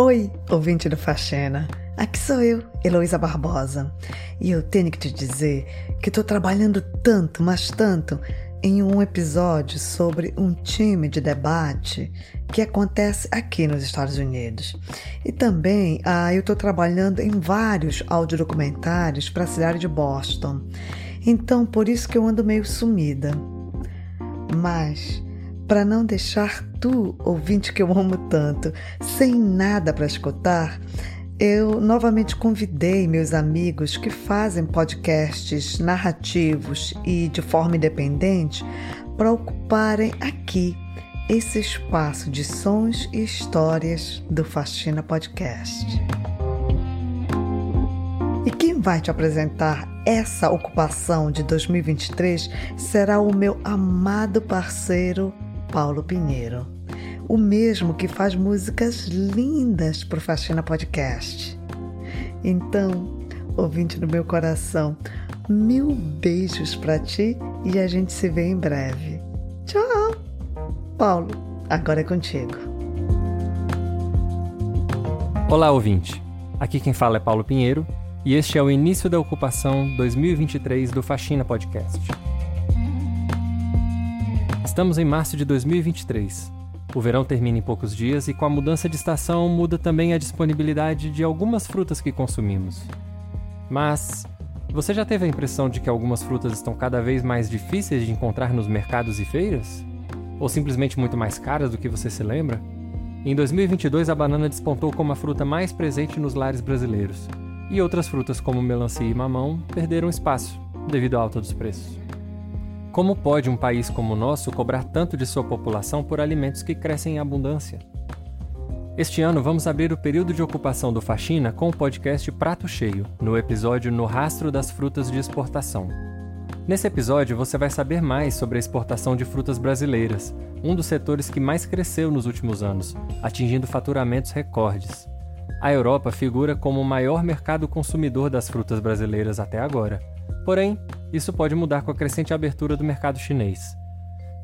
Oi, ouvinte do Faxena. Aqui sou eu, Heloísa Barbosa. E eu tenho que te dizer que estou trabalhando tanto, mas tanto, em um episódio sobre um time de debate que acontece aqui nos Estados Unidos. E também ah, eu estou trabalhando em vários audiodocumentários para a cidade de Boston. Então, por isso que eu ando meio sumida. Mas para não deixar tu, ouvinte que eu amo tanto, sem nada para escutar, eu novamente convidei meus amigos que fazem podcasts narrativos e de forma independente para ocuparem aqui esse espaço de sons e histórias do Faxina Podcast. E quem vai te apresentar essa ocupação de 2023 será o meu amado parceiro Paulo Pinheiro, o mesmo que faz músicas lindas para o Faxina Podcast. Então, ouvinte do meu coração, mil beijos para ti e a gente se vê em breve. Tchau! Paulo, agora é contigo. Olá, ouvinte. Aqui quem fala é Paulo Pinheiro e este é o início da ocupação 2023 do Faxina Podcast. Estamos em março de 2023. O verão termina em poucos dias e, com a mudança de estação, muda também a disponibilidade de algumas frutas que consumimos. Mas você já teve a impressão de que algumas frutas estão cada vez mais difíceis de encontrar nos mercados e feiras? Ou simplesmente muito mais caras do que você se lembra? Em 2022, a banana despontou como a fruta mais presente nos lares brasileiros, e outras frutas como melancia e mamão perderam espaço devido à alta dos preços. Como pode um país como o nosso cobrar tanto de sua população por alimentos que crescem em abundância? Este ano vamos abrir o período de ocupação do Faxina com o podcast Prato Cheio, no episódio No Rastro das Frutas de Exportação. Nesse episódio você vai saber mais sobre a exportação de frutas brasileiras, um dos setores que mais cresceu nos últimos anos, atingindo faturamentos recordes. A Europa figura como o maior mercado consumidor das frutas brasileiras até agora. Porém, isso pode mudar com a crescente abertura do mercado chinês.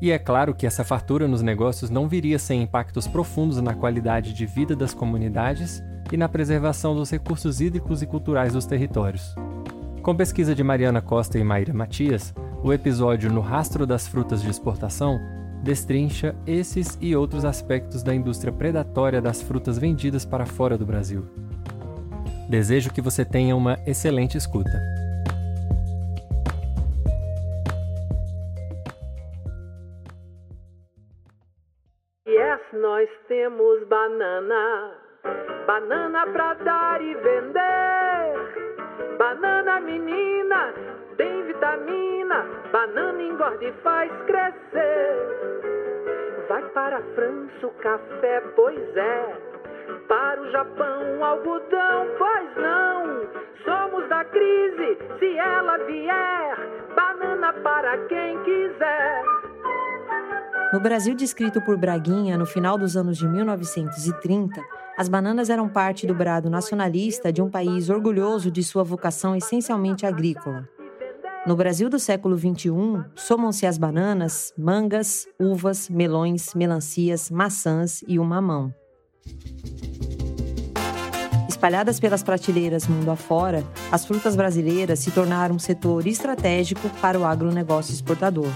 E é claro que essa fartura nos negócios não viria sem impactos profundos na qualidade de vida das comunidades e na preservação dos recursos hídricos e culturais dos territórios. Com pesquisa de Mariana Costa e Maíra Matias, o episódio No Rastro das Frutas de Exportação destrincha esses e outros aspectos da indústria predatória das frutas vendidas para fora do Brasil. Desejo que você tenha uma excelente escuta. Banana, banana pra dar e vender. Banana menina, tem vitamina, banana engorda e faz crescer. Vai para a França o café, pois é. Para o Japão, algodão, pois não. Somos da crise, se ela vier. Banana para quem quiser. No Brasil descrito por Braguinha no final dos anos de 1930, as bananas eram parte do brado nacionalista de um país orgulhoso de sua vocação essencialmente agrícola. No Brasil do século XXI, somam-se as bananas, mangas, uvas, melões, melancias, maçãs e o mamão. Espalhadas pelas prateleiras mundo afora, as frutas brasileiras se tornaram um setor estratégico para o agronegócio exportador.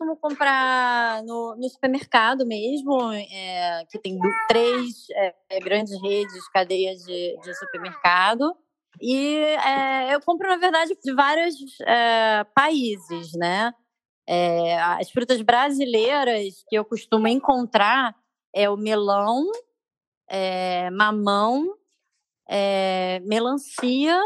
Costumo comprar no, no supermercado mesmo, é, que tem três é, grandes redes, cadeias de, de supermercado. E é, eu compro, na verdade, de vários é, países, né? É, as frutas brasileiras que eu costumo encontrar é o melão, é, mamão, melancia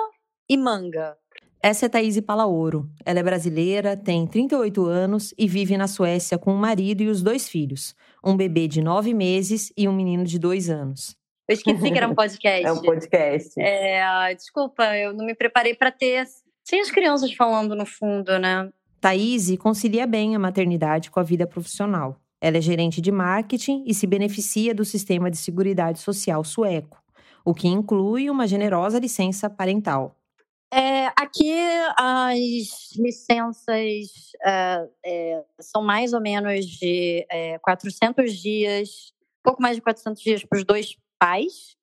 e manga. Essa é Thaís Palaoro. Ela é brasileira, tem 38 anos e vive na Suécia com o marido e os dois filhos, um bebê de nove meses e um menino de dois anos. Eu esqueci que era um podcast. é um podcast. É, desculpa, eu não me preparei para ter sem as crianças falando no fundo, né? Thaís concilia bem a maternidade com a vida profissional. Ela é gerente de marketing e se beneficia do sistema de seguridade social sueco, o que inclui uma generosa licença parental. É, aqui as licenças é, é, são mais ou menos de 400 é, dias, pouco mais de 400 dias para os dois pais.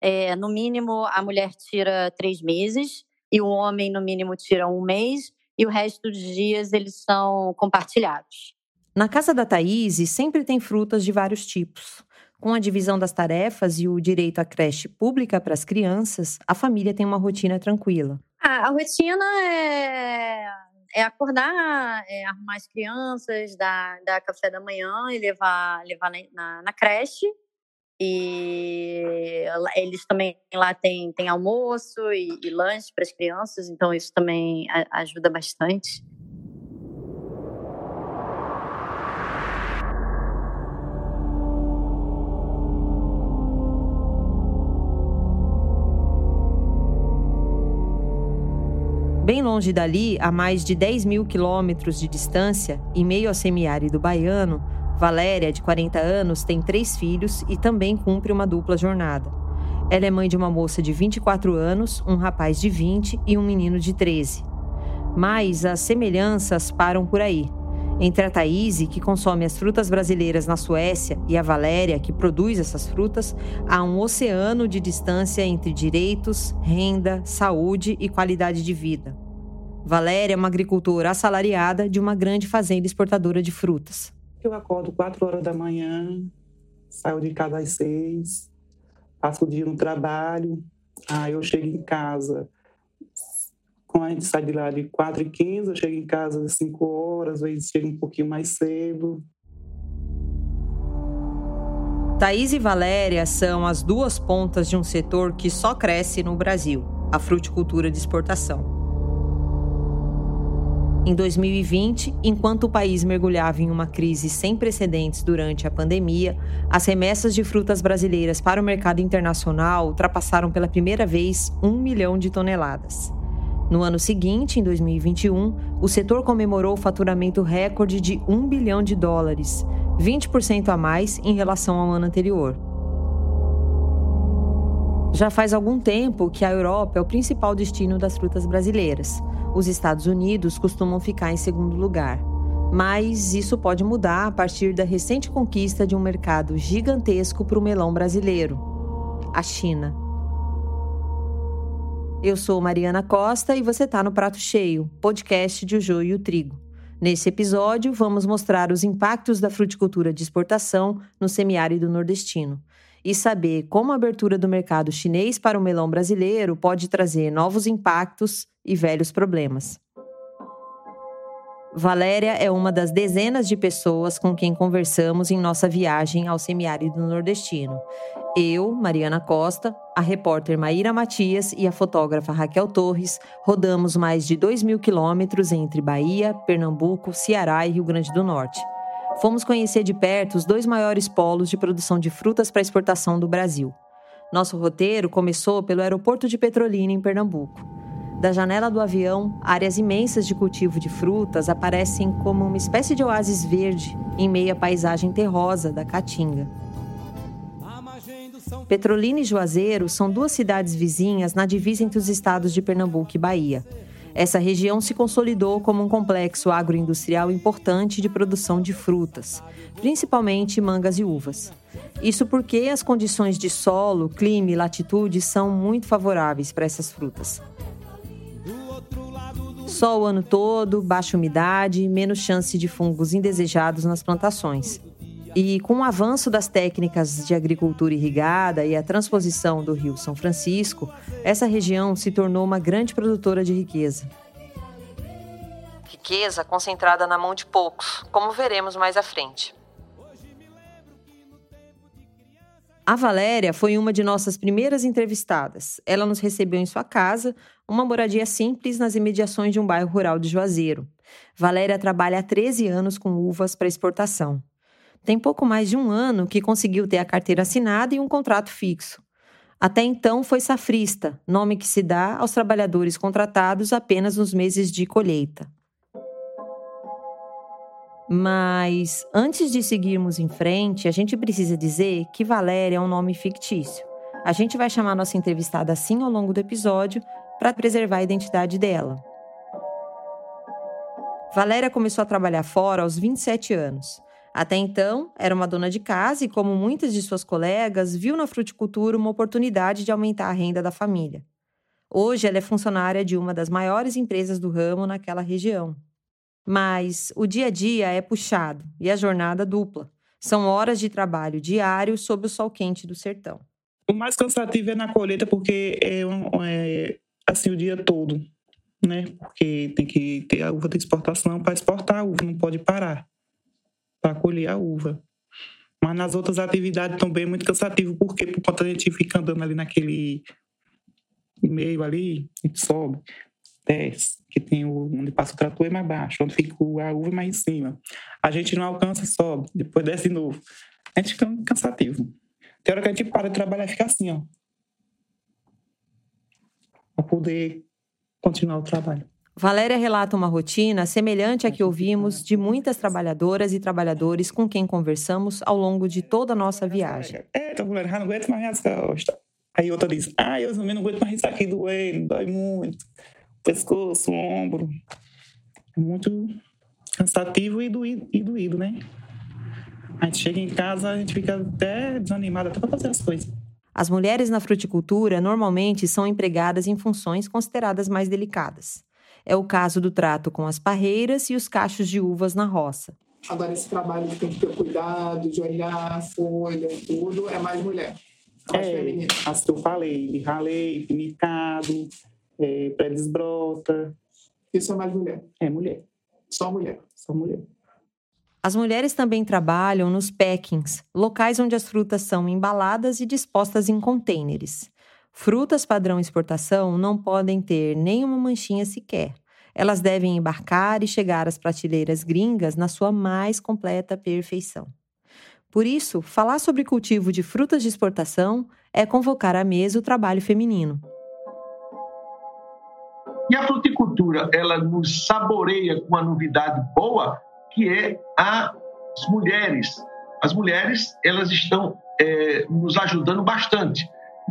É, no mínimo, a mulher tira três meses e o homem, no mínimo, tira um mês e o resto dos dias eles são compartilhados. Na casa da Thaís sempre tem frutas de vários tipos. Com a divisão das tarefas e o direito à creche pública para as crianças, a família tem uma rotina tranquila. Ah, a rotina é, é acordar, é arrumar as crianças, dar, dar café da manhã e levar, levar na, na, na creche. E eles também lá têm, têm almoço e, e lanche para as crianças, então isso também ajuda bastante. Longe dali, a mais de 10 mil quilômetros de distância, em meio ao semiárido baiano, Valéria, de 40 anos, tem três filhos e também cumpre uma dupla jornada. Ela é mãe de uma moça de 24 anos, um rapaz de 20 e um menino de 13. Mas as semelhanças param por aí. Entre a Thaís, que consome as frutas brasileiras na Suécia, e a Valéria, que produz essas frutas, há um oceano de distância entre direitos, renda, saúde e qualidade de vida. Valéria é uma agricultora assalariada de uma grande fazenda exportadora de frutas. Eu acordo 4 horas da manhã, saio de casa às 6, passo o dia no trabalho, aí eu chego em casa quando a gente sai de lá de 4 e 15, eu chego em casa às 5 horas, às vezes chego um pouquinho mais cedo. Thaís e Valéria são as duas pontas de um setor que só cresce no Brasil, a fruticultura de exportação. Em 2020, enquanto o país mergulhava em uma crise sem precedentes durante a pandemia, as remessas de frutas brasileiras para o mercado internacional ultrapassaram pela primeira vez um milhão de toneladas. No ano seguinte, em 2021, o setor comemorou o faturamento recorde de 1 bilhão de dólares, 20% a mais em relação ao ano anterior. Já faz algum tempo que a Europa é o principal destino das frutas brasileiras. Os Estados Unidos costumam ficar em segundo lugar. Mas isso pode mudar a partir da recente conquista de um mercado gigantesco para o melão brasileiro: a China. Eu sou Mariana Costa e você está no Prato Cheio, podcast de O Joio e o Trigo. Nesse episódio, vamos mostrar os impactos da fruticultura de exportação no semiárido nordestino e saber como a abertura do mercado chinês para o melão brasileiro pode trazer novos impactos e velhos problemas. Valéria é uma das dezenas de pessoas com quem conversamos em nossa viagem ao semiárido nordestino. Eu, Mariana Costa, a repórter Maíra Matias e a fotógrafa Raquel Torres rodamos mais de 2 mil quilômetros entre Bahia, Pernambuco, Ceará e Rio Grande do Norte. Fomos conhecer de perto os dois maiores polos de produção de frutas para exportação do Brasil. Nosso roteiro começou pelo aeroporto de Petrolina, em Pernambuco. Da janela do avião, áreas imensas de cultivo de frutas aparecem como uma espécie de oásis verde em meio à paisagem terrosa da Caatinga. Petrolina e Juazeiro são duas cidades vizinhas na divisa entre os estados de Pernambuco e Bahia. Essa região se consolidou como um complexo agroindustrial importante de produção de frutas, principalmente mangas e uvas. Isso porque as condições de solo, clima e latitude são muito favoráveis para essas frutas. Sol o ano todo, baixa umidade, menos chance de fungos indesejados nas plantações. E com o avanço das técnicas de agricultura irrigada e a transposição do Rio São Francisco, essa região se tornou uma grande produtora de riqueza. Riqueza concentrada na mão de poucos, como veremos mais à frente. A Valéria foi uma de nossas primeiras entrevistadas. Ela nos recebeu em sua casa, uma moradia simples nas imediações de um bairro rural de Juazeiro. Valéria trabalha há 13 anos com uvas para exportação. Tem pouco mais de um ano que conseguiu ter a carteira assinada e um contrato fixo. Até então foi safrista, nome que se dá aos trabalhadores contratados apenas nos meses de colheita. Mas antes de seguirmos em frente, a gente precisa dizer que Valéria é um nome fictício. A gente vai chamar nossa entrevistada assim ao longo do episódio, para preservar a identidade dela. Valéria começou a trabalhar fora aos 27 anos. Até então, era uma dona de casa e, como muitas de suas colegas, viu na fruticultura uma oportunidade de aumentar a renda da família. Hoje, ela é funcionária de uma das maiores empresas do ramo naquela região. Mas o dia a dia é puxado e a jornada dupla. São horas de trabalho diário sob o sol quente do sertão. O mais cansativo é na colheita, porque é, é assim o dia todo, né? Porque tem que ter a uva de exportação para exportar a uva, não pode parar para colher a uva. Mas nas outras atividades também é muito cansativo, porque por conta a gente fica andando ali naquele meio ali, a gente sobe, desce, que tem o, onde passa o trator é mais baixo, onde fica a uva é mais em cima. A gente não alcança, sobe, depois desce de novo. A gente fica cansativo. Tem hora que a gente para de trabalhar e fica assim, ó. Para poder continuar o trabalho. Valéria relata uma rotina semelhante à que ouvimos de muitas trabalhadoras e trabalhadores com quem conversamos ao longo de toda a nossa viagem. É, mulher, não aguento mais minhas costas. Aí outra diz, ah, eu também não aguento mais isso aqui doendo, dói muito. Pescoço, ombro. É muito cansativo e doído, e doído, né? A gente chega em casa, a gente fica até desanimada até para fazer as coisas. As mulheres na fruticultura normalmente são empregadas em funções consideradas mais delicadas. É o caso do trato com as parreiras e os cachos de uvas na roça. Agora, esse trabalho que tem que ter cuidado, de olhar a folha e tudo, é mais mulher. Mais é, feminino. as que eu falei, de ralei, pinicado, é, pré-desbrota. Isso é mais mulher. É mulher. Só mulher. Só mulher. As mulheres também trabalham nos packings, locais onde as frutas são embaladas e dispostas em contêineres. Frutas padrão exportação não podem ter nenhuma manchinha sequer. Elas devem embarcar e chegar às prateleiras gringas na sua mais completa perfeição. Por isso, falar sobre cultivo de frutas de exportação é convocar à mesa o trabalho feminino. E a fruticultura, ela nos saboreia com uma novidade boa, que é as mulheres. As mulheres, elas estão é, nos ajudando bastante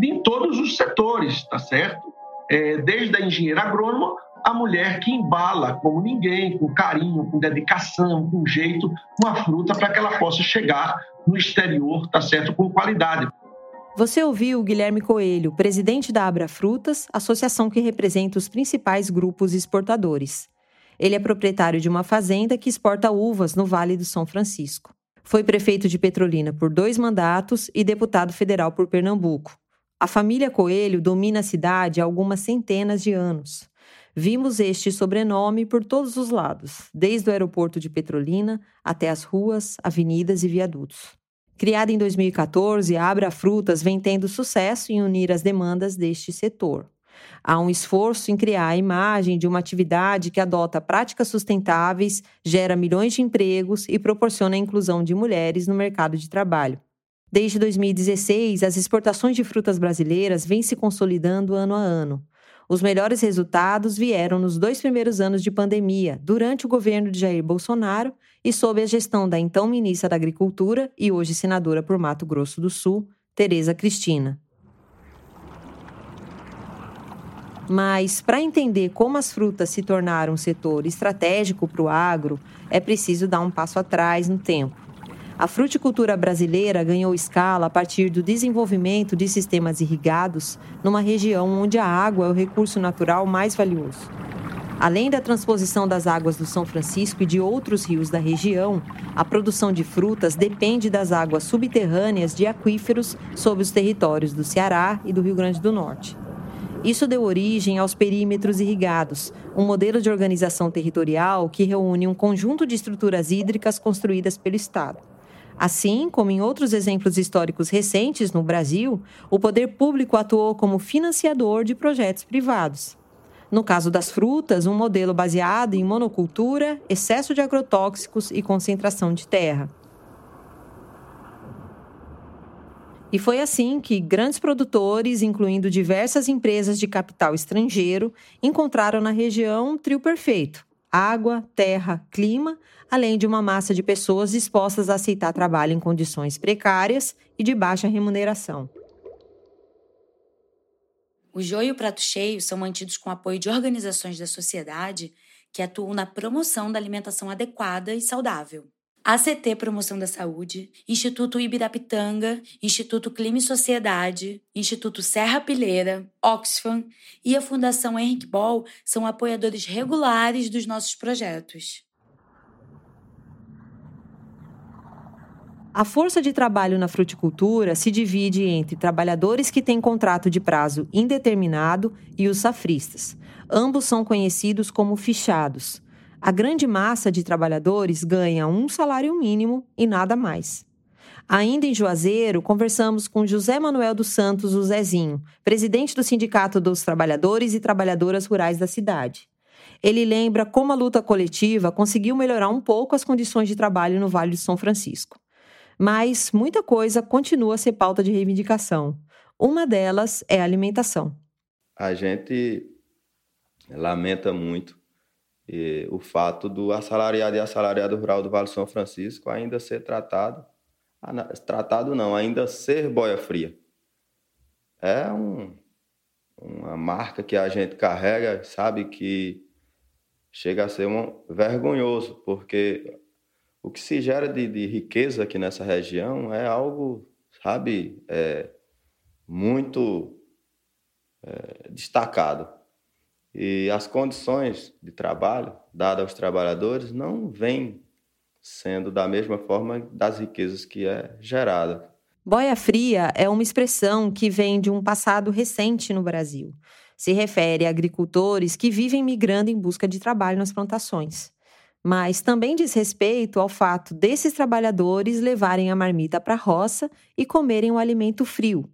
em todos os setores, tá certo? É, desde a engenheira agrônoma, a mulher que embala como ninguém, com carinho, com dedicação, com jeito, uma fruta para que ela possa chegar no exterior, tá certo? Com qualidade. Você ouviu o Guilherme Coelho, presidente da Abra Frutas, associação que representa os principais grupos exportadores. Ele é proprietário de uma fazenda que exporta uvas no Vale do São Francisco. Foi prefeito de Petrolina por dois mandatos e deputado federal por Pernambuco. A família Coelho domina a cidade há algumas centenas de anos. Vimos este sobrenome por todos os lados, desde o aeroporto de Petrolina até as ruas, avenidas e viadutos. Criada em 2014, a Abra Frutas vem tendo sucesso em unir as demandas deste setor. Há um esforço em criar a imagem de uma atividade que adota práticas sustentáveis, gera milhões de empregos e proporciona a inclusão de mulheres no mercado de trabalho. Desde 2016, as exportações de frutas brasileiras vêm se consolidando ano a ano. Os melhores resultados vieram nos dois primeiros anos de pandemia, durante o governo de Jair Bolsonaro e sob a gestão da então ministra da Agricultura e hoje senadora por Mato Grosso do Sul, Tereza Cristina. Mas, para entender como as frutas se tornaram um setor estratégico para o agro, é preciso dar um passo atrás no tempo. A fruticultura brasileira ganhou escala a partir do desenvolvimento de sistemas irrigados numa região onde a água é o recurso natural mais valioso. Além da transposição das águas do São Francisco e de outros rios da região, a produção de frutas depende das águas subterrâneas de aquíferos sob os territórios do Ceará e do Rio Grande do Norte. Isso deu origem aos perímetros irrigados, um modelo de organização territorial que reúne um conjunto de estruturas hídricas construídas pelo Estado. Assim como em outros exemplos históricos recentes no Brasil, o poder público atuou como financiador de projetos privados. No caso das frutas, um modelo baseado em monocultura, excesso de agrotóxicos e concentração de terra. E foi assim que grandes produtores, incluindo diversas empresas de capital estrangeiro, encontraram na região um trio perfeito: água, terra, clima, além de uma massa de pessoas dispostas a aceitar trabalho em condições precárias e de baixa remuneração. O Jô e o Prato Cheio são mantidos com apoio de organizações da sociedade que atuam na promoção da alimentação adequada e saudável. ACT Promoção da Saúde, Instituto Ibirapitanga, Instituto Clima e Sociedade, Instituto Serra Pileira, Oxfam e a Fundação Henrique Ball são apoiadores regulares dos nossos projetos. A força de trabalho na fruticultura se divide entre trabalhadores que têm contrato de prazo indeterminado e os safristas. Ambos são conhecidos como fichados. A grande massa de trabalhadores ganha um salário mínimo e nada mais. Ainda em Juazeiro, conversamos com José Manuel dos Santos, o Zezinho, presidente do Sindicato dos Trabalhadores e Trabalhadoras Rurais da cidade. Ele lembra como a luta coletiva conseguiu melhorar um pouco as condições de trabalho no Vale de São Francisco mas muita coisa continua a ser pauta de reivindicação. Uma delas é a alimentação. A gente lamenta muito e, o fato do assalariado e assalariado rural do Vale São Francisco ainda ser tratado, tratado não, ainda ser boia fria. É um, uma marca que a gente carrega, sabe que chega a ser um, vergonhoso, porque o que se gera de, de riqueza aqui nessa região é algo, sabe, é, muito é, destacado. E as condições de trabalho dadas aos trabalhadores não vêm sendo da mesma forma das riquezas que é gerada. Boia fria é uma expressão que vem de um passado recente no Brasil. Se refere a agricultores que vivem migrando em busca de trabalho nas plantações mas também diz respeito ao fato desses trabalhadores levarem a marmita para a roça e comerem o alimento frio.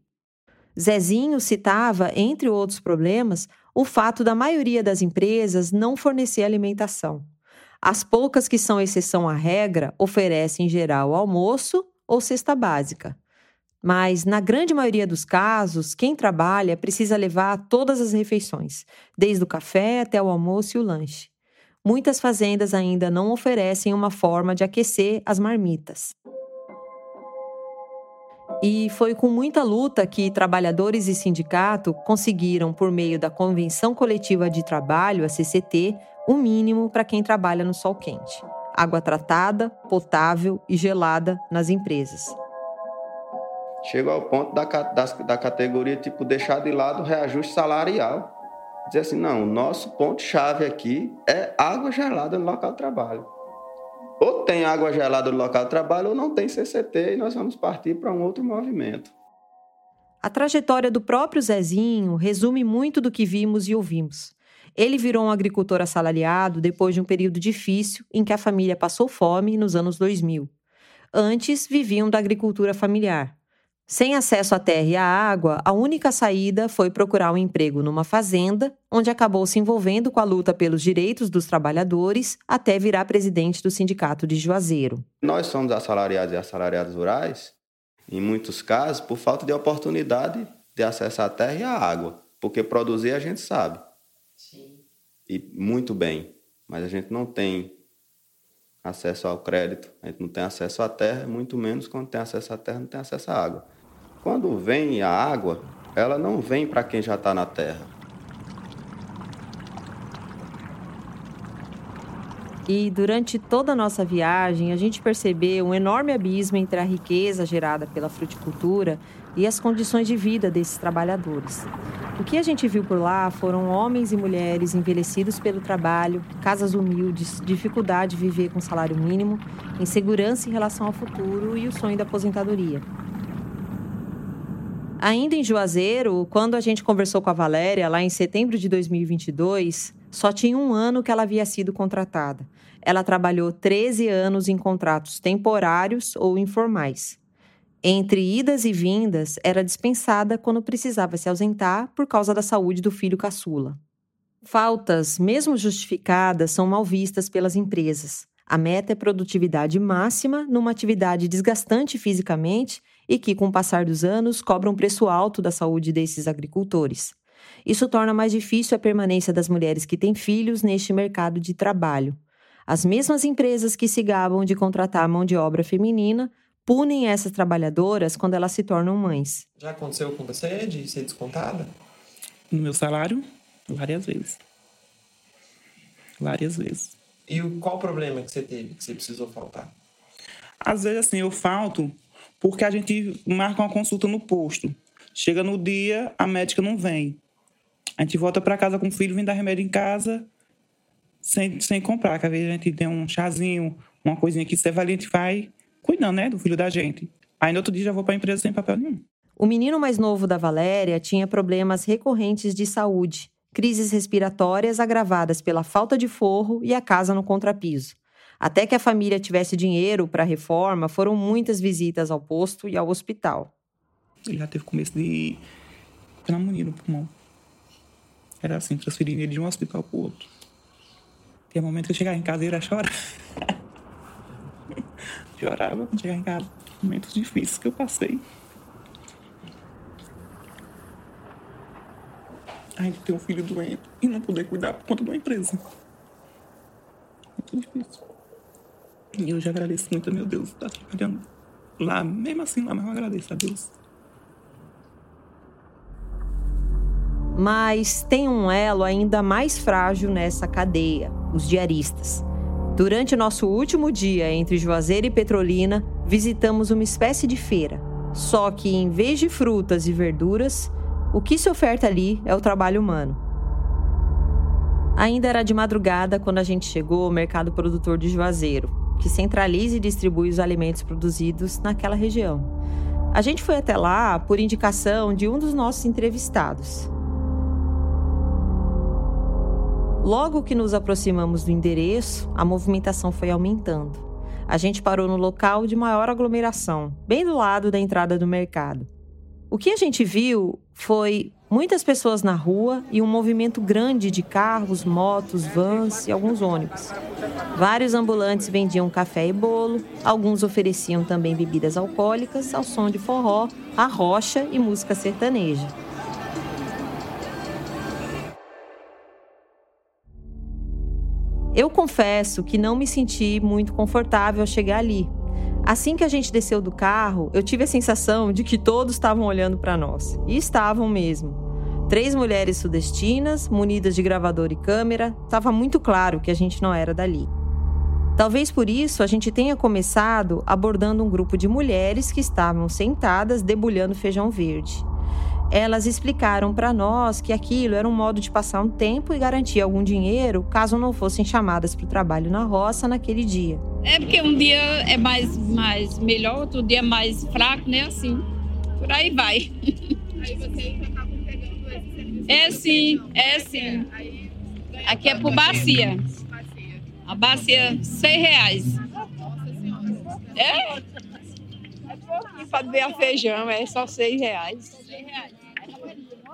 Zezinho citava, entre outros problemas, o fato da maioria das empresas não fornecer alimentação. As poucas que são exceção à regra oferecem em geral almoço ou cesta básica. Mas, na grande maioria dos casos, quem trabalha precisa levar todas as refeições, desde o café até o almoço e o lanche muitas fazendas ainda não oferecem uma forma de aquecer as marmitas. E foi com muita luta que trabalhadores e sindicato conseguiram, por meio da Convenção Coletiva de Trabalho, a CCT, o mínimo para quem trabalha no sol quente: água tratada, potável e gelada nas empresas. Chega ao ponto da, da, da categoria tipo deixar de lado o reajuste salarial dizer assim, não, o nosso ponto-chave aqui é água gelada no local de trabalho. Ou tem água gelada no local de trabalho ou não tem CCT e nós vamos partir para um outro movimento. A trajetória do próprio Zezinho resume muito do que vimos e ouvimos. Ele virou um agricultor assalariado depois de um período difícil em que a família passou fome nos anos 2000. Antes, viviam da agricultura familiar. Sem acesso à terra e à água, a única saída foi procurar um emprego numa fazenda, onde acabou se envolvendo com a luta pelos direitos dos trabalhadores até virar presidente do sindicato de Juazeiro. Nós somos assalariados e assalariadas rurais, em muitos casos, por falta de oportunidade de acesso à terra e à água, porque produzir a gente sabe. Sim. E muito bem, mas a gente não tem acesso ao crédito, a gente não tem acesso à terra, muito menos quando tem acesso à terra, não tem acesso à água. Quando vem a água, ela não vem para quem já está na terra. E durante toda a nossa viagem, a gente percebeu um enorme abismo entre a riqueza gerada pela fruticultura e as condições de vida desses trabalhadores. O que a gente viu por lá foram homens e mulheres envelhecidos pelo trabalho, casas humildes, dificuldade de viver com salário mínimo, insegurança em relação ao futuro e o sonho da aposentadoria. Ainda em Juazeiro, quando a gente conversou com a Valéria, lá em setembro de 2022, só tinha um ano que ela havia sido contratada. Ela trabalhou 13 anos em contratos temporários ou informais. Entre idas e vindas, era dispensada quando precisava se ausentar por causa da saúde do filho caçula. Faltas, mesmo justificadas, são mal vistas pelas empresas. A meta é produtividade máxima numa atividade desgastante fisicamente e que, com o passar dos anos, cobra um preço alto da saúde desses agricultores. Isso torna mais difícil a permanência das mulheres que têm filhos neste mercado de trabalho. As mesmas empresas que se gabam de contratar mão de obra feminina punem essas trabalhadoras quando elas se tornam mães. Já aconteceu com você de ser descontada? no meu salário várias vezes. Várias vezes. E o, qual o problema que você teve, que você precisou faltar? Às vezes, assim, eu falto porque a gente marca uma consulta no posto. Chega no dia, a médica não vem. A gente volta para casa com o filho, vem dar remédio em casa sem, sem comprar. Que às vezes a gente tem um chazinho, uma coisinha que você vai, a gente vai cuidando, né, do filho da gente. Aí no outro dia já vou para a empresa sem papel nenhum. O menino mais novo da Valéria tinha problemas recorrentes de saúde, crises respiratórias agravadas pela falta de forro e a casa no contrapiso. Até que a família tivesse dinheiro para a reforma, foram muitas visitas ao posto e ao hospital. Ele já teve começo de pneumonia no pulmão. Era assim, transferindo ele de um hospital para o outro. Tinha momento que eu chegava em casa e ia chorar. Chorava quando chegava em casa. Momentos difíceis que eu passei. A gente ter um filho doente e não poder cuidar por conta de uma empresa. Muito difícil. E eu já agradeço muito meu Deus estar trabalhando lá, mesmo assim lá, mas eu agradeço a Deus. Mas tem um elo ainda mais frágil nessa cadeia: os diaristas. Durante nosso último dia entre Juazeiro e Petrolina, visitamos uma espécie de feira. Só que, em vez de frutas e verduras, o que se oferta ali é o trabalho humano. Ainda era de madrugada quando a gente chegou ao mercado produtor de Juazeiro, que centraliza e distribui os alimentos produzidos naquela região. A gente foi até lá por indicação de um dos nossos entrevistados. Logo que nos aproximamos do endereço, a movimentação foi aumentando. A gente parou no local de maior aglomeração, bem do lado da entrada do mercado. O que a gente viu foi muitas pessoas na rua e um movimento grande de carros, motos, vans e alguns ônibus. Vários ambulantes vendiam café e bolo, alguns ofereciam também bebidas alcoólicas ao som de forró, arrocha e música sertaneja. Eu confesso que não me senti muito confortável ao chegar ali, Assim que a gente desceu do carro, eu tive a sensação de que todos estavam olhando para nós. E estavam mesmo. Três mulheres sudestinas, munidas de gravador e câmera, estava muito claro que a gente não era dali. Talvez por isso a gente tenha começado abordando um grupo de mulheres que estavam sentadas debulhando feijão verde. Elas explicaram para nós que aquilo era um modo de passar um tempo e garantir algum dinheiro caso não fossem chamadas para o trabalho na roça naquele dia. É porque um dia é mais, mais melhor, outro dia é mais fraco, né? Assim. Por aí vai. Aí vocês É sim, é sim. Aqui é por bacia. A bacia, 100 reais. É? É pouquinho para ver feijão, é só 6 reais. 6 reais.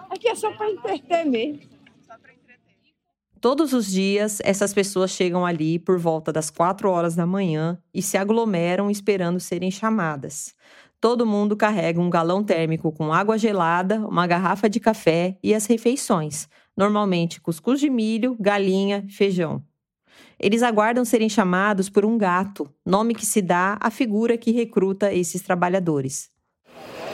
Aqui é só para entreter mesmo. Todos os dias, essas pessoas chegam ali por volta das 4 horas da manhã e se aglomeram esperando serem chamadas. Todo mundo carrega um galão térmico com água gelada, uma garrafa de café e as refeições, normalmente cuscuz de milho, galinha, feijão. Eles aguardam serem chamados por um gato, nome que se dá à figura que recruta esses trabalhadores.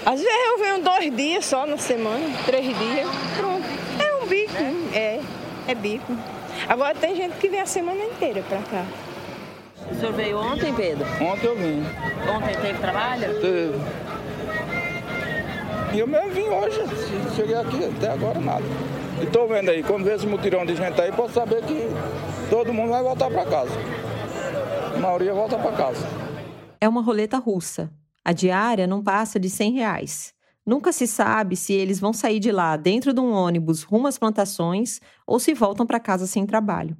Às vezes eu venho dois dias só na semana, três dias, pronto. É um bico, é, é bico. Agora tem gente que vem a semana inteira pra cá. O senhor veio ontem, Pedro? Ontem eu vim. Ontem teve trabalho? Teve. E eu mesmo vim hoje, cheguei aqui, até agora nada. E tô vendo aí, quando vê esse mutirão de gente aí, posso saber que todo mundo vai voltar para casa. A maioria volta para casa. É uma roleta russa. A diária não passa de 100 reais. Nunca se sabe se eles vão sair de lá dentro de um ônibus rumo às plantações ou se voltam para casa sem trabalho.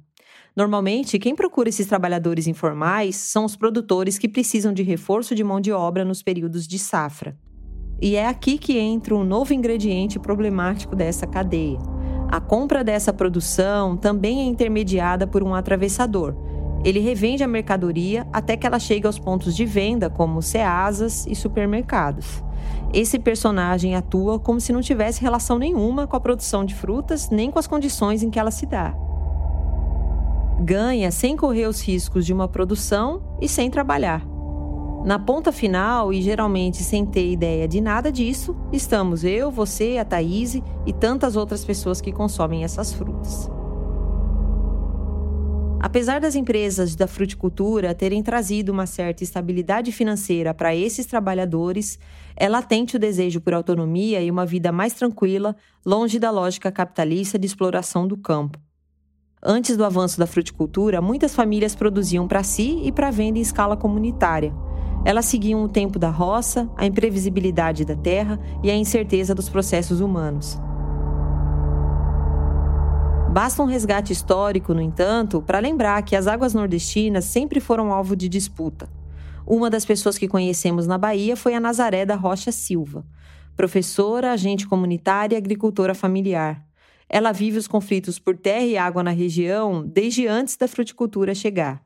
Normalmente, quem procura esses trabalhadores informais são os produtores que precisam de reforço de mão de obra nos períodos de safra. E é aqui que entra um novo ingrediente problemático dessa cadeia. A compra dessa produção também é intermediada por um atravessador, ele revende a mercadoria até que ela chegue aos pontos de venda, como ceasas e supermercados. Esse personagem atua como se não tivesse relação nenhuma com a produção de frutas, nem com as condições em que ela se dá. Ganha sem correr os riscos de uma produção e sem trabalhar. Na ponta final, e geralmente sem ter ideia de nada disso, estamos eu, você, a Thaís e tantas outras pessoas que consomem essas frutas. Apesar das empresas da fruticultura terem trazido uma certa estabilidade financeira para esses trabalhadores, é latente o desejo por autonomia e uma vida mais tranquila, longe da lógica capitalista de exploração do campo. Antes do avanço da fruticultura, muitas famílias produziam para si e para venda em escala comunitária. Elas seguiam o tempo da roça, a imprevisibilidade da terra e a incerteza dos processos humanos. Basta um resgate histórico, no entanto, para lembrar que as águas nordestinas sempre foram alvo de disputa. Uma das pessoas que conhecemos na Bahia foi a Nazaré da Rocha Silva, professora, agente comunitária e agricultora familiar. Ela vive os conflitos por terra e água na região desde antes da fruticultura chegar.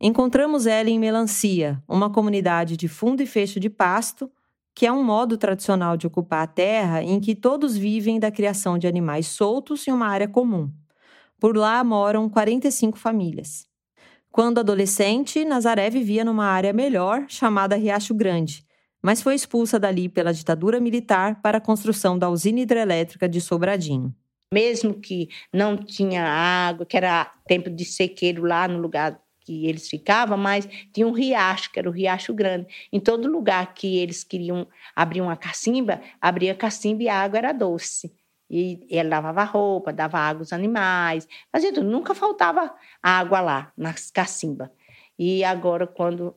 Encontramos ela em Melancia, uma comunidade de fundo e fecho de pasto, que é um modo tradicional de ocupar a terra em que todos vivem da criação de animais soltos em uma área comum. Por lá moram 45 famílias. Quando adolescente, Nazaré vivia numa área melhor, chamada Riacho Grande, mas foi expulsa dali pela ditadura militar para a construção da usina hidrelétrica de Sobradinho. Mesmo que não tinha água, que era tempo de sequeiro lá no lugar que eles ficavam, mas tinha um riacho, que era o Riacho Grande. Em todo lugar que eles queriam abrir uma cacimba, abria cacimba e a água era doce. E ele lavava roupa, dava água aos animais, fazia tudo. Nunca faltava água lá, nas cacimbas. E agora, quando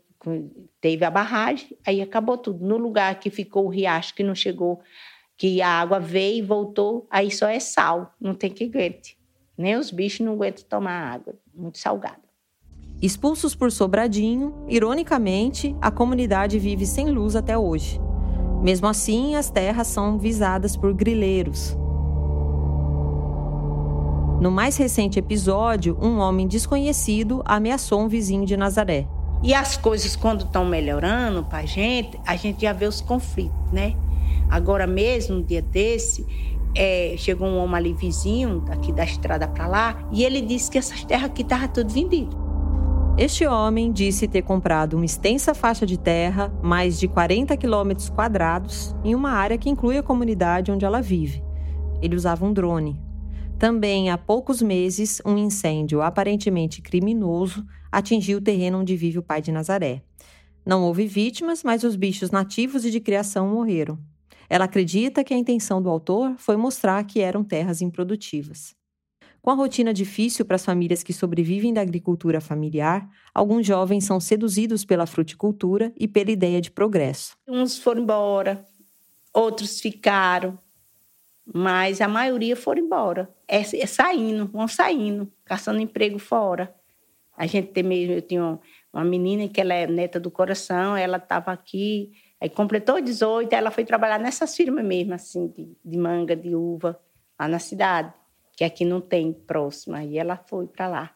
teve a barragem, aí acabou tudo. No lugar que ficou o riacho, que não chegou, que a água veio e voltou, aí só é sal, não tem que aguente. Nem os bichos não aguentam tomar água, muito salgada. Expulsos por Sobradinho, ironicamente, a comunidade vive sem luz até hoje. Mesmo assim, as terras são visadas por grileiros. No mais recente episódio, um homem desconhecido ameaçou um vizinho de Nazaré. E as coisas, quando estão melhorando para a gente, a gente já vê os conflitos, né? Agora mesmo, um dia desse, é, chegou um homem ali vizinho, daqui da estrada para lá, e ele disse que essas terras aqui estavam tudo vendidas. Este homem disse ter comprado uma extensa faixa de terra, mais de 40 quilômetros quadrados, em uma área que inclui a comunidade onde ela vive. Ele usava um drone. Também há poucos meses, um incêndio aparentemente criminoso atingiu o terreno onde vive o pai de Nazaré. Não houve vítimas, mas os bichos nativos e de criação morreram. Ela acredita que a intenção do autor foi mostrar que eram terras improdutivas. Com a rotina difícil para as famílias que sobrevivem da agricultura familiar, alguns jovens são seduzidos pela fruticultura e pela ideia de progresso. Uns foram embora, outros ficaram, mas a maioria foram embora. É, é saindo, vão saindo, caçando emprego fora. A gente tem mesmo, eu tinha uma menina que ela é neta do coração, ela estava aqui, aí completou 18, ela foi trabalhar nessas firmas mesmo, assim, de, de manga, de uva, lá na cidade que aqui não tem próxima, e ela foi para lá.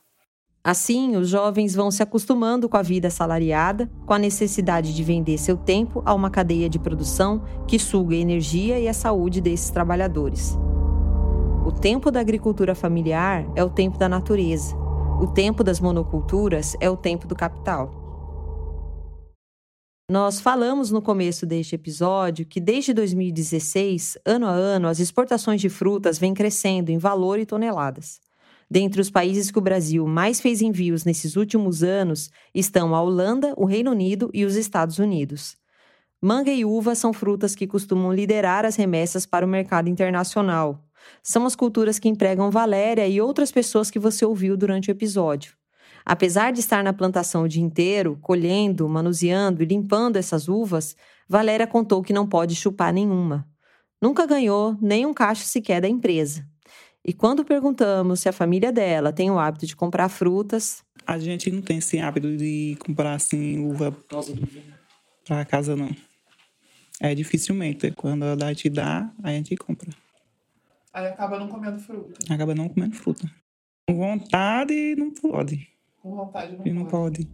Assim, os jovens vão se acostumando com a vida assalariada, com a necessidade de vender seu tempo a uma cadeia de produção que suga a energia e a saúde desses trabalhadores. O tempo da agricultura familiar é o tempo da natureza. O tempo das monoculturas é o tempo do capital. Nós falamos no começo deste episódio que desde 2016, ano a ano, as exportações de frutas vêm crescendo em valor e toneladas. Dentre os países que o Brasil mais fez envios nesses últimos anos estão a Holanda, o Reino Unido e os Estados Unidos. Manga e uva são frutas que costumam liderar as remessas para o mercado internacional. São as culturas que empregam Valéria e outras pessoas que você ouviu durante o episódio. Apesar de estar na plantação o dia inteiro, colhendo, manuseando e limpando essas uvas, Valéria contou que não pode chupar nenhuma. Nunca ganhou nem um cacho sequer da empresa. E quando perguntamos se a família dela tem o hábito de comprar frutas. A gente não tem esse hábito de comprar assim uva para casa, não. É dificilmente. Quando a te dá, a gente compra. Aí acaba não comendo fruta. Acaba não comendo fruta. Com vontade, não pode. Com vontade não, e não pode.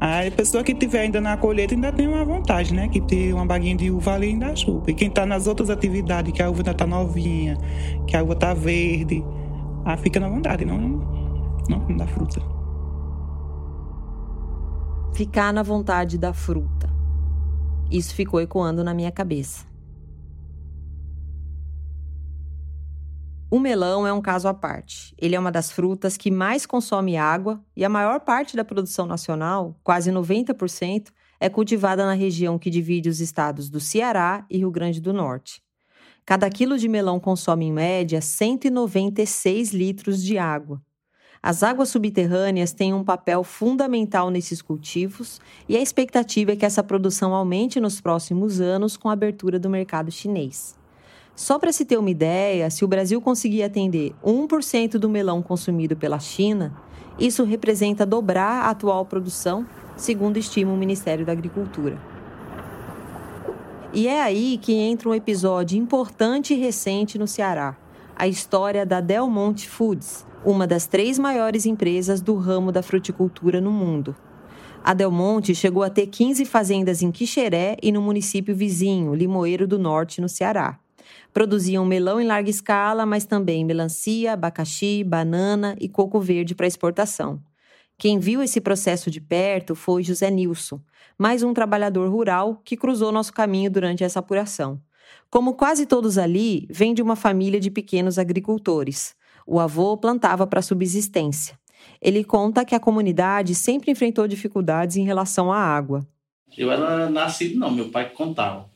A pessoa que tiver ainda na colheita ainda tem uma vantagem, né? Que tem uma baguinha de uva ali ainda chupa. E quem está nas outras atividades, que a uva ainda está novinha, que a uva está verde, aí fica na vontade, não, não come da fruta. Ficar na vontade da fruta. Isso ficou ecoando na minha cabeça. O melão é um caso à parte. Ele é uma das frutas que mais consome água e a maior parte da produção nacional, quase 90%, é cultivada na região que divide os estados do Ceará e Rio Grande do Norte. Cada quilo de melão consome, em média, 196 litros de água. As águas subterrâneas têm um papel fundamental nesses cultivos e a expectativa é que essa produção aumente nos próximos anos com a abertura do mercado chinês. Só para se ter uma ideia, se o Brasil conseguir atender 1% do melão consumido pela China, isso representa dobrar a atual produção, segundo estima o Ministério da Agricultura. E é aí que entra um episódio importante e recente no Ceará, a história da Del Monte Foods, uma das três maiores empresas do ramo da fruticultura no mundo. A Del Monte chegou a ter 15 fazendas em Quixeré e no município vizinho, Limoeiro do Norte, no Ceará. Produziam melão em larga escala, mas também melancia, abacaxi, banana e coco verde para exportação. Quem viu esse processo de perto foi José Nilson, mais um trabalhador rural que cruzou nosso caminho durante essa apuração. Como quase todos ali, vem de uma família de pequenos agricultores. O avô plantava para subsistência. Ele conta que a comunidade sempre enfrentou dificuldades em relação à água. Eu era nascido, não, meu pai contava.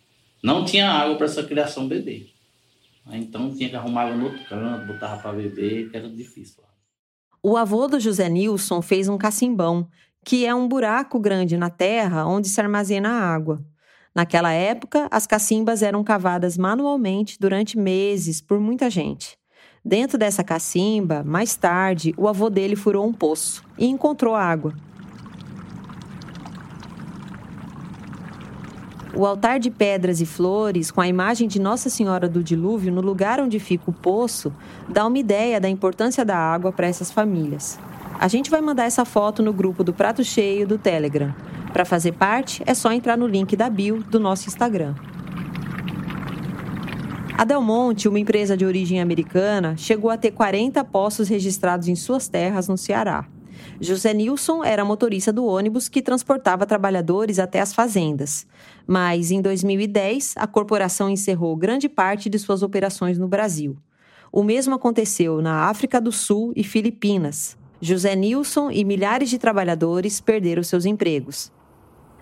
Não tinha água para essa criação bebê. Então tinha que arrumar água no outro canto, botava para beber, que era difícil. O avô do José Nilson fez um cacimbão, que é um buraco grande na terra onde se armazena a água. Naquela época, as cacimbas eram cavadas manualmente durante meses por muita gente. Dentro dessa cacimba, mais tarde, o avô dele furou um poço e encontrou água. O altar de pedras e flores, com a imagem de Nossa Senhora do Dilúvio no lugar onde fica o poço, dá uma ideia da importância da água para essas famílias. A gente vai mandar essa foto no grupo do Prato Cheio do Telegram. Para fazer parte, é só entrar no link da bio do nosso Instagram. A Del Monte, uma empresa de origem americana, chegou a ter 40 poços registrados em suas terras no Ceará. José Nilson era motorista do ônibus que transportava trabalhadores até as fazendas. Mas, em 2010, a corporação encerrou grande parte de suas operações no Brasil. O mesmo aconteceu na África do Sul e Filipinas. José Nilson e milhares de trabalhadores perderam seus empregos.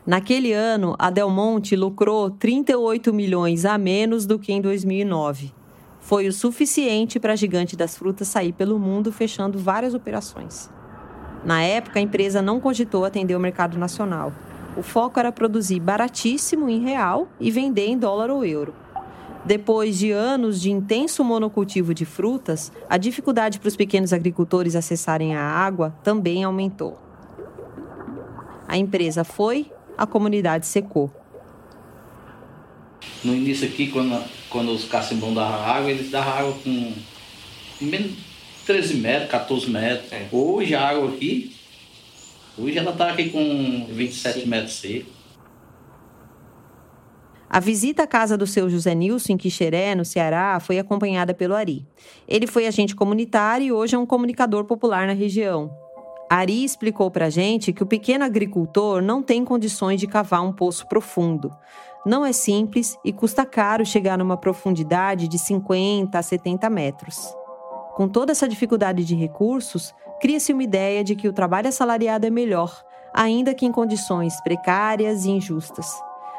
Naquele ano, a Del Monte lucrou 38 milhões a menos do que em 2009. Foi o suficiente para a gigante das frutas sair pelo mundo fechando várias operações. Na época, a empresa não cogitou atender o mercado nacional. O foco era produzir baratíssimo em real e vender em dólar ou euro. Depois de anos de intenso monocultivo de frutas, a dificuldade para os pequenos agricultores acessarem a água também aumentou. A empresa foi, a comunidade secou. No início aqui, quando, quando os cacimbão davam água, eles davam água com menos 13 metros, 14 metros. É. Hoje a água aqui, hoje ela está aqui com 27 Sim. metros seco. A visita à casa do seu José Nilson em Quixeré, no Ceará, foi acompanhada pelo Ari. Ele foi agente comunitário e hoje é um comunicador popular na região. Ari explicou para a gente que o pequeno agricultor não tem condições de cavar um poço profundo. Não é simples e custa caro chegar numa profundidade de 50 a 70 metros. Com toda essa dificuldade de recursos, cria-se uma ideia de que o trabalho assalariado é melhor, ainda que em condições precárias e injustas.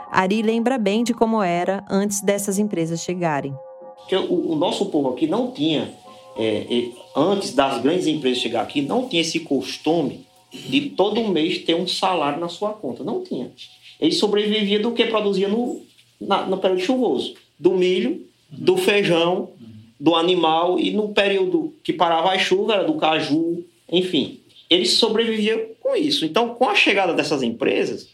Ari lembra bem de como era antes dessas empresas chegarem. O, o nosso povo aqui não tinha, é, antes das grandes empresas chegar aqui, não tinha esse costume de todo mês ter um salário na sua conta. Não tinha. Ele sobrevivia do que produzia no, na, no período chuvoso: do milho, do feijão do animal e no período que parava a chuva era do caju, enfim. Eles sobreviviam com isso. Então, com a chegada dessas empresas,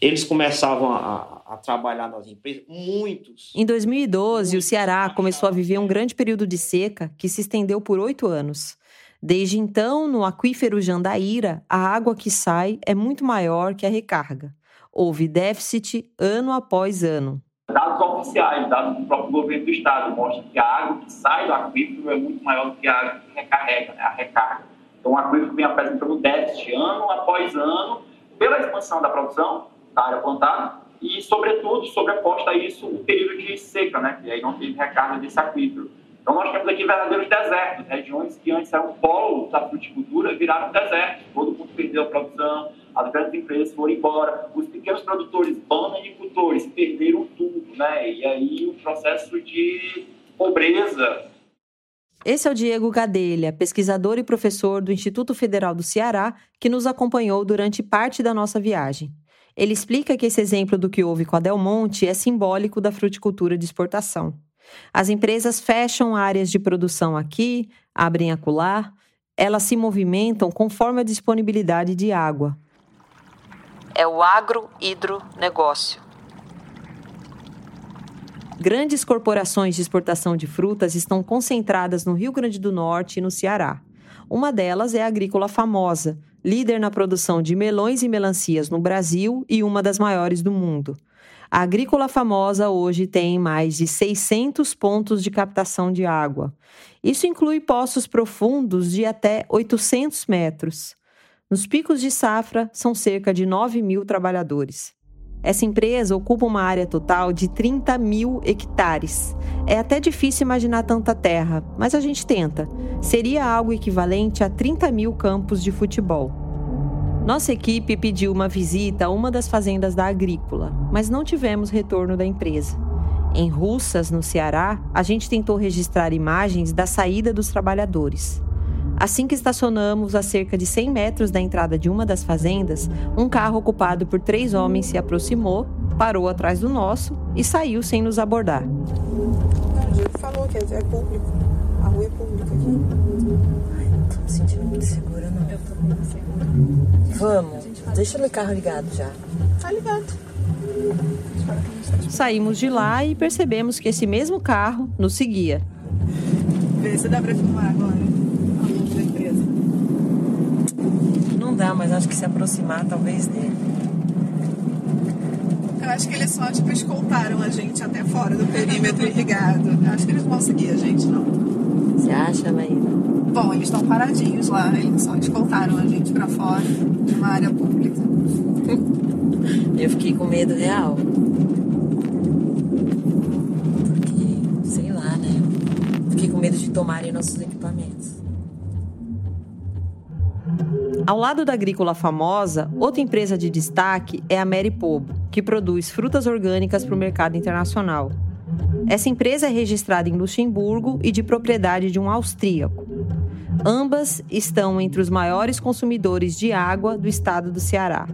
eles começavam a, a, trabalhar nas empresas, muitos. Em 2012, muitos. o Ceará começou a viver um grande período de seca que se estendeu por oito anos. Desde então, no aquífero Jandaíra, a água que sai é muito maior que a recarga. Houve déficit ano após ano. Dados oficiais, dados do próprio governo do estado, mostram que a água que sai do aquífero é muito maior do que a água que recarrega, né, a recarga. Então, o aquífero vem apresentando déficit ano após ano, pela expansão da produção da área plantada e, sobretudo, sobreposta a isso o período de seca, né, que aí não teve recarga desse aquífero. Então, nós temos aqui verdadeiros desertos, regiões que antes eram polo da fruticultura viraram deserto. Todo mundo perdeu a produção, as grandes empresas foram embora, os pequenos produtores, bananicultores, perderam tudo, né? E aí o processo de pobreza. Esse é o Diego Gadelha, pesquisador e professor do Instituto Federal do Ceará, que nos acompanhou durante parte da nossa viagem. Ele explica que esse exemplo do que houve com a Del Monte é simbólico da fruticultura de exportação. As empresas fecham áreas de produção aqui, abrem acolá, elas se movimentam conforme a disponibilidade de água. É o agro-hidronegócio. Grandes corporações de exportação de frutas estão concentradas no Rio Grande do Norte e no Ceará. Uma delas é a Agrícola Famosa, líder na produção de melões e melancias no Brasil e uma das maiores do mundo. A agrícola famosa hoje tem mais de 600 pontos de captação de água. Isso inclui poços profundos de até 800 metros. Nos picos de safra, são cerca de 9 mil trabalhadores. Essa empresa ocupa uma área total de 30 mil hectares. É até difícil imaginar tanta terra, mas a gente tenta. Seria algo equivalente a 30 mil campos de futebol. Nossa equipe pediu uma visita a uma das fazendas da agrícola, mas não tivemos retorno da empresa. Em Russas, no Ceará, a gente tentou registrar imagens da saída dos trabalhadores. Assim que estacionamos a cerca de 100 metros da entrada de uma das fazendas, um carro ocupado por três homens se aproximou, parou atrás do nosso e saiu sem nos abordar. Ele falou que é público. A rua é pública aqui. Ai, não tô me sentindo muito segura, não. Eu tô muito segura. Vamos. Deixa meu carro ligado já. Tá ligado. Saímos de lá e percebemos que esse mesmo carro nos seguia. Vê se dá pra filmar agora. A da empresa. Não dá, mas acho que se aproximar talvez dê. Eu acho que eles só tipo, escoltaram a gente até fora do perímetro irrigado. Eu acho que eles vão seguir a gente, não. Você acha, Maíra? Bom, eles estão paradinhos lá, eles só escoltaram a gente para fora de uma área pública. Eu fiquei com medo real. Porque, sei lá, né? Fiquei com medo de tomarem nossos equipamentos. Ao lado da agrícola famosa, outra empresa de destaque é a Mary Pobo, que produz frutas orgânicas para o mercado internacional. Essa empresa é registrada em Luxemburgo e de propriedade de um austríaco. Ambas estão entre os maiores consumidores de água do estado do Ceará.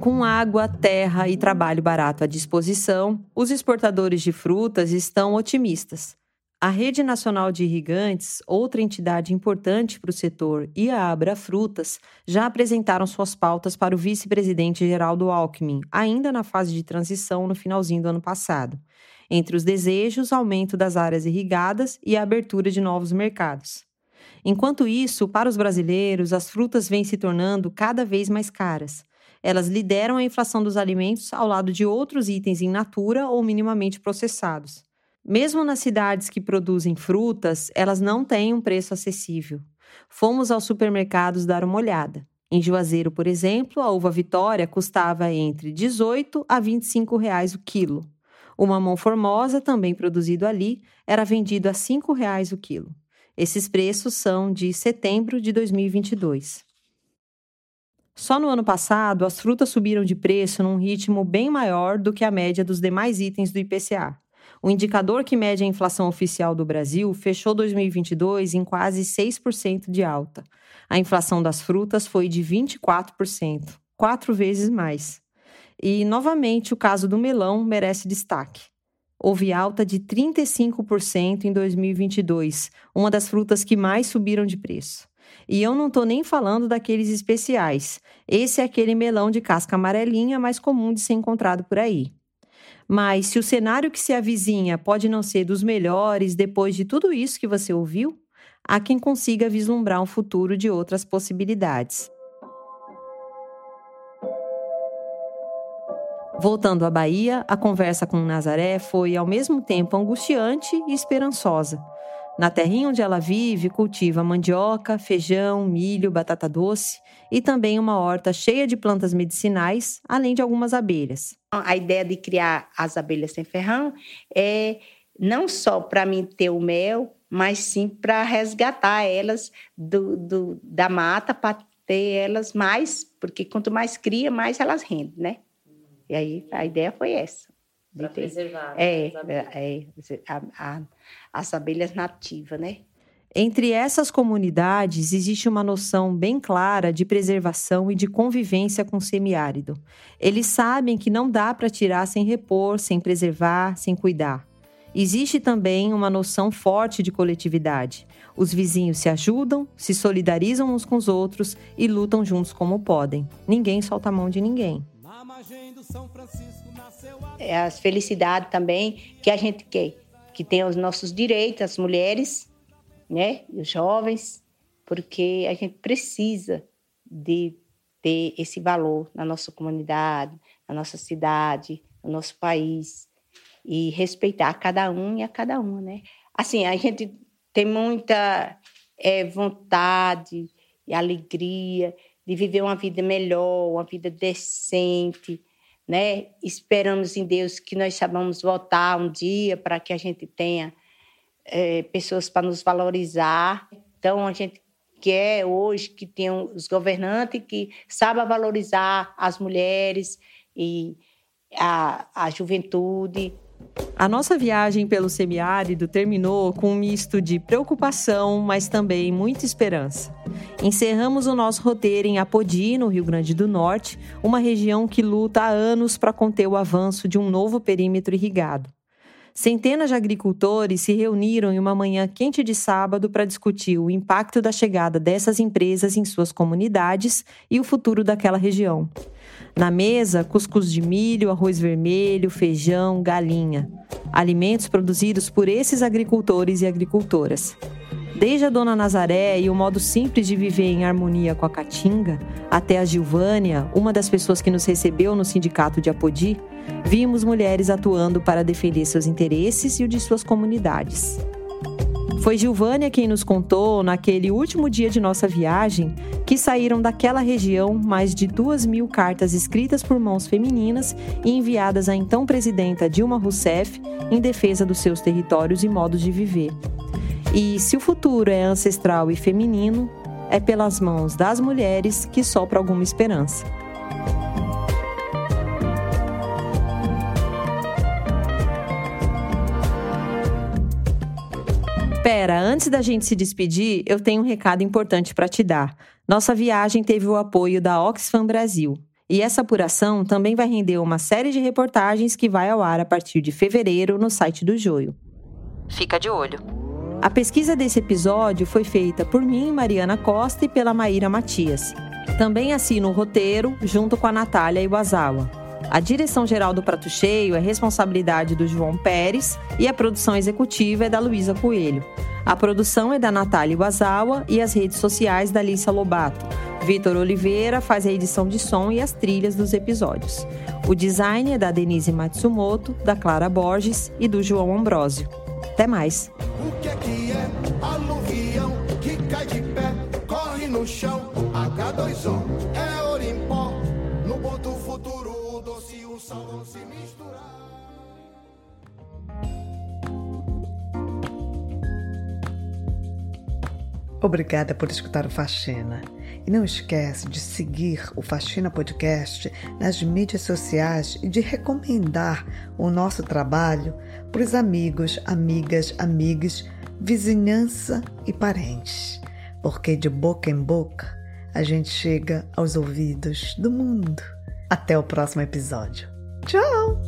Com água, terra e trabalho barato à disposição, os exportadores de frutas estão otimistas. A Rede Nacional de Irrigantes, outra entidade importante para o setor, e a Abra Frutas já apresentaram suas pautas para o vice-presidente Geraldo Alckmin, ainda na fase de transição no finalzinho do ano passado. Entre os desejos, aumento das áreas irrigadas e a abertura de novos mercados. Enquanto isso, para os brasileiros, as frutas vêm se tornando cada vez mais caras. Elas lideram a inflação dos alimentos ao lado de outros itens in natura ou minimamente processados. Mesmo nas cidades que produzem frutas, elas não têm um preço acessível. Fomos aos supermercados dar uma olhada. Em Juazeiro, por exemplo, a uva Vitória custava entre 18 a 25 reais o quilo. O mamão formosa, também produzido ali, era vendido a 5 reais o quilo. Esses preços são de setembro de 2022. Só no ano passado, as frutas subiram de preço num ritmo bem maior do que a média dos demais itens do IPCA. O indicador que mede a inflação oficial do Brasil fechou 2022 em quase 6% de alta. A inflação das frutas foi de 24%, quatro vezes mais. E, novamente, o caso do melão merece destaque houve alta de 35% em 2022, uma das frutas que mais subiram de preço. E eu não estou nem falando daqueles especiais. Esse é aquele melão de casca amarelinha mais comum de ser encontrado por aí. Mas se o cenário que se avizinha pode não ser dos melhores depois de tudo isso que você ouviu, há quem consiga vislumbrar um futuro de outras possibilidades. Voltando à Bahia, a conversa com Nazaré foi ao mesmo tempo angustiante e esperançosa. Na terrinha onde ela vive, cultiva mandioca, feijão, milho, batata doce e também uma horta cheia de plantas medicinais, além de algumas abelhas. A ideia de criar as abelhas sem ferrão é não só para mim ter o mel, mas sim para resgatar elas do, do da mata, para ter elas mais, porque quanto mais cria, mais elas rendem, né? E aí a ideia foi essa. Para preservar. É, as abelhas, é, a, a, as abelhas nativas, né? Entre essas comunidades existe uma noção bem clara de preservação e de convivência com o semiárido. Eles sabem que não dá para tirar sem repor, sem preservar, sem cuidar. Existe também uma noção forte de coletividade. Os vizinhos se ajudam, se solidarizam uns com os outros e lutam juntos como podem. Ninguém solta a mão de ninguém. É as felicidades também que a gente quer, que tem os nossos direitos, as mulheres, né, e os jovens, porque a gente precisa de ter esse valor na nossa comunidade, na nossa cidade, no nosso país e respeitar cada um e a cada uma, né? Assim, a gente tem muita é, vontade e alegria de viver uma vida melhor, uma vida decente, né? Esperamos em Deus que nós saibamos voltar um dia para que a gente tenha é, pessoas para nos valorizar. Então, a gente quer hoje que tenham os governantes que saibam valorizar as mulheres e a, a juventude. A nossa viagem pelo semiárido terminou com um misto de preocupação, mas também muita esperança. Encerramos o nosso roteiro em Apodi, no Rio Grande do Norte, uma região que luta há anos para conter o avanço de um novo perímetro irrigado. Centenas de agricultores se reuniram em uma manhã quente de sábado para discutir o impacto da chegada dessas empresas em suas comunidades e o futuro daquela região. Na mesa, cuscuz de milho, arroz vermelho, feijão, galinha. Alimentos produzidos por esses agricultores e agricultoras. Desde a Dona Nazaré e o modo simples de viver em harmonia com a Caatinga, até a Gilvânia, uma das pessoas que nos recebeu no sindicato de Apodi, vimos mulheres atuando para defender seus interesses e o de suas comunidades. Foi Gilvânia quem nos contou, naquele último dia de nossa viagem, que saíram daquela região mais de duas mil cartas escritas por mãos femininas e enviadas à então presidenta Dilma Rousseff em defesa dos seus territórios e modos de viver. E se o futuro é ancestral e feminino, é pelas mãos das mulheres que sopra alguma esperança. Pera, antes da gente se despedir, eu tenho um recado importante para te dar. Nossa viagem teve o apoio da Oxfam Brasil. E essa apuração também vai render uma série de reportagens que vai ao ar a partir de fevereiro no site do Joio. Fica de olho. A pesquisa desse episódio foi feita por mim, Mariana Costa, e pela Maíra Matias. Também assino o roteiro junto com a Natália Iwasawa. A direção geral do Prato Cheio é responsabilidade do João Pérez e a produção executiva é da Luísa Coelho. A produção é da Natália Wazawa e as redes sociais da Alissa Lobato. Vitor Oliveira faz a edição de som e as trilhas dos episódios. O design é da Denise Matsumoto, da Clara Borges e do João Ambrósio. Até mais! O que é que é aluvião que cai de pé, corre no chão, H2O, é Orimpó, no ponto futuro vão se misturar. Obrigada por escutar o Faxina. E não esquece de seguir o Faxina Podcast nas mídias sociais e de recomendar o nosso trabalho para os amigos, amigas, amigos, vizinhança e parentes. Porque de boca em boca a gente chega aos ouvidos do mundo. Até o próximo episódio. Ciao!